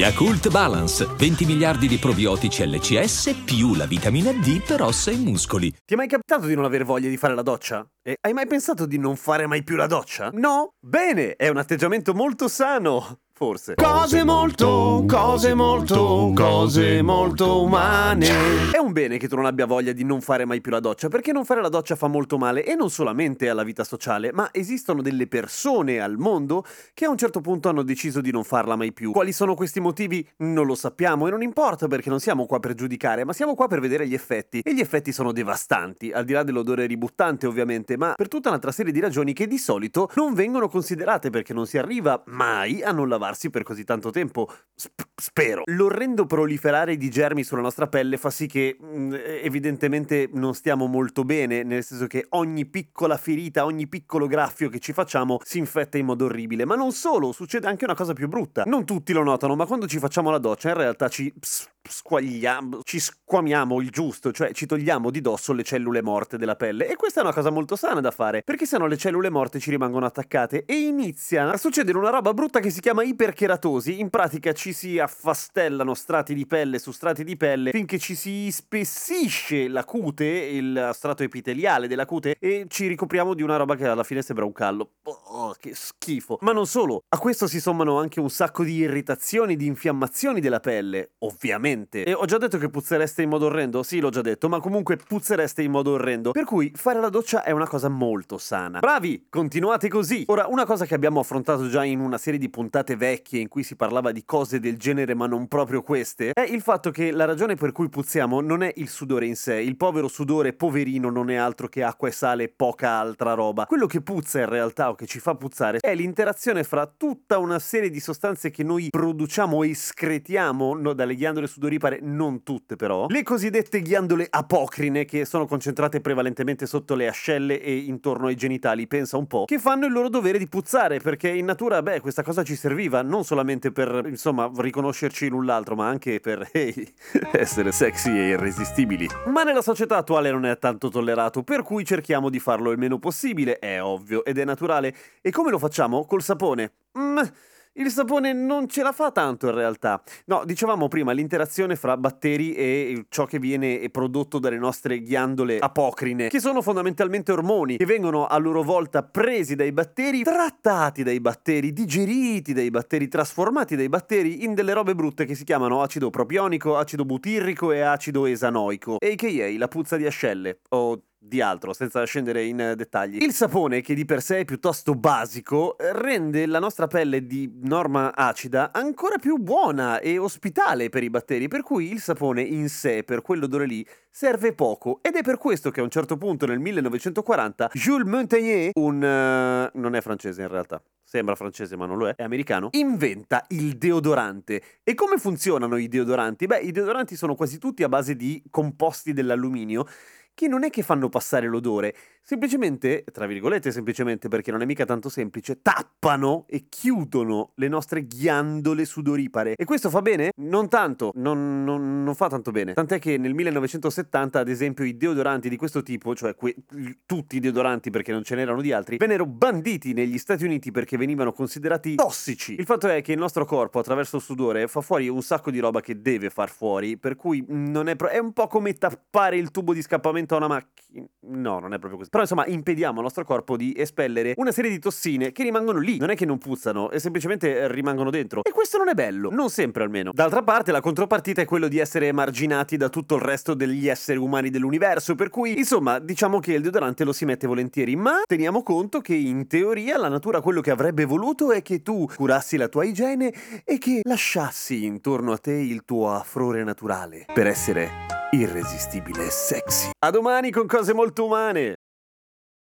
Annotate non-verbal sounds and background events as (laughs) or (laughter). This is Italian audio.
Yakult Balance, 20 miliardi di probiotici LCS più la vitamina D per ossa e muscoli. Ti è mai capitato di non aver voglia di fare la doccia? E hai mai pensato di non fare mai più la doccia? No? Bene, è un atteggiamento molto sano. Forse. Cose molto, cose molto, cose molto umane. È un bene che tu non abbia voglia di non fare mai più la doccia, perché non fare la doccia fa molto male e non solamente alla vita sociale, ma esistono delle persone al mondo che a un certo punto hanno deciso di non farla mai più. Quali sono questi motivi? Non lo sappiamo e non importa perché non siamo qua per giudicare, ma siamo qua per vedere gli effetti. E gli effetti sono devastanti, al di là dell'odore ributtante ovviamente, ma per tutta un'altra serie di ragioni che di solito non vengono considerate perché non si arriva mai a non lavare lavarsi per così tanto tempo. Sp- spero. L'orrendo proliferare di germi sulla nostra pelle fa sì che mm, evidentemente non stiamo molto bene, nel senso che ogni piccola ferita, ogni piccolo graffio che ci facciamo si infetta in modo orribile. Ma non solo, succede anche una cosa più brutta. Non tutti lo notano, ma quando ci facciamo la doccia in realtà ci squagliamo, ci squamiamo il giusto, cioè ci togliamo di dosso le cellule morte della pelle. E questa è una cosa molto sana da fare, perché sennò le cellule morte ci rimangono attaccate e inizia a succedere una roba brutta che si chiama ipercheratosi. In pratica ci si affastellano strati di pelle su strati di pelle finché ci si spessisce la cute, il strato epiteliale della cute, e ci ricopriamo di una roba che alla fine sembra un callo. Oh, che schifo. Ma non solo, a questo si sommano anche un sacco di irritazioni, di infiammazioni della pelle, ovviamente. E ho già detto che puzzereste in modo orrendo? Sì, l'ho già detto, ma comunque puzzereste in modo orrendo. Per cui fare la doccia è una cosa molto sana. Bravi, continuate così. Ora, una cosa che abbiamo affrontato già in una serie di puntate vecchie in cui si parlava di cose del genere, ma non proprio queste, è il fatto che la ragione per cui puzziamo non è il sudore in sé. Il povero sudore, poverino, non è altro che acqua e sale e poca altra roba. Quello che puzza in realtà o che ci fa puzzare è l'interazione fra tutta una serie di sostanze che noi produciamo e escretiamo no, dalle ghiandole sudoripare, non tutte però, le cosiddette ghiandole apocrine che sono concentrate prevalentemente sotto le ascelle e intorno ai genitali, pensa un po', che fanno il loro dovere di puzzare, perché in natura, beh, questa cosa ci serviva non solamente per, insomma, riconoscerci l'un l'altro, ma anche per, (laughs) hey, essere sexy e irresistibili. Ma nella società attuale non è tanto tollerato, per cui cerchiamo di farlo il meno possibile, è ovvio ed è naturale. E come lo facciamo? Col sapone. Mm, il sapone non ce la fa tanto in realtà. No, dicevamo prima l'interazione fra batteri e ciò che viene prodotto dalle nostre ghiandole apocrine, che sono fondamentalmente ormoni che vengono a loro volta presi dai batteri, trattati dai batteri, digeriti dai batteri, trasformati dai batteri in delle robe brutte che si chiamano acido propionico, acido butirrico e acido esanoico, a.k.a. la puzza di ascelle o di altro, senza scendere in dettagli. Il sapone, che di per sé è piuttosto basico, rende la nostra pelle di norma acida ancora più buona e ospitale per i batteri, per cui il sapone in sé, per quell'odore lì, serve poco. Ed è per questo che a un certo punto nel 1940 Jules Montagnier, un... Uh, non è francese in realtà, sembra francese ma non lo è, è americano, inventa il deodorante. E come funzionano i deodoranti? Beh, i deodoranti sono quasi tutti a base di composti dell'alluminio che non è che fanno passare l'odore, semplicemente, tra virgolette semplicemente perché non è mica tanto semplice, tappano e chiudono le nostre ghiandole sudoripare. E questo fa bene? Non tanto, non, non, non fa tanto bene. Tant'è che nel 1970, ad esempio, i deodoranti di questo tipo, cioè que- tutti i deodoranti perché non ce n'erano di altri, vennero banditi negli Stati Uniti perché venivano considerati tossici. Il fatto è che il nostro corpo, attraverso il sudore, fa fuori un sacco di roba che deve far fuori, per cui non è, pro- è un po' come tappare il tubo di scappamento a una macchina. No, non è proprio così. Però insomma, impediamo al nostro corpo di espellere una serie di tossine che rimangono lì. Non è che non puzzano, e semplicemente rimangono dentro. E questo non è bello, non sempre almeno. D'altra parte, la contropartita è quello di essere emarginati da tutto il resto degli esseri umani dell'universo. Per cui, insomma, diciamo che il deodorante lo si mette volentieri. Ma teniamo conto che in teoria la natura quello che avrebbe voluto è che tu curassi la tua igiene e che lasciassi intorno a te il tuo affrore naturale per essere irresistibile e sexy. A domani con cose molto umane!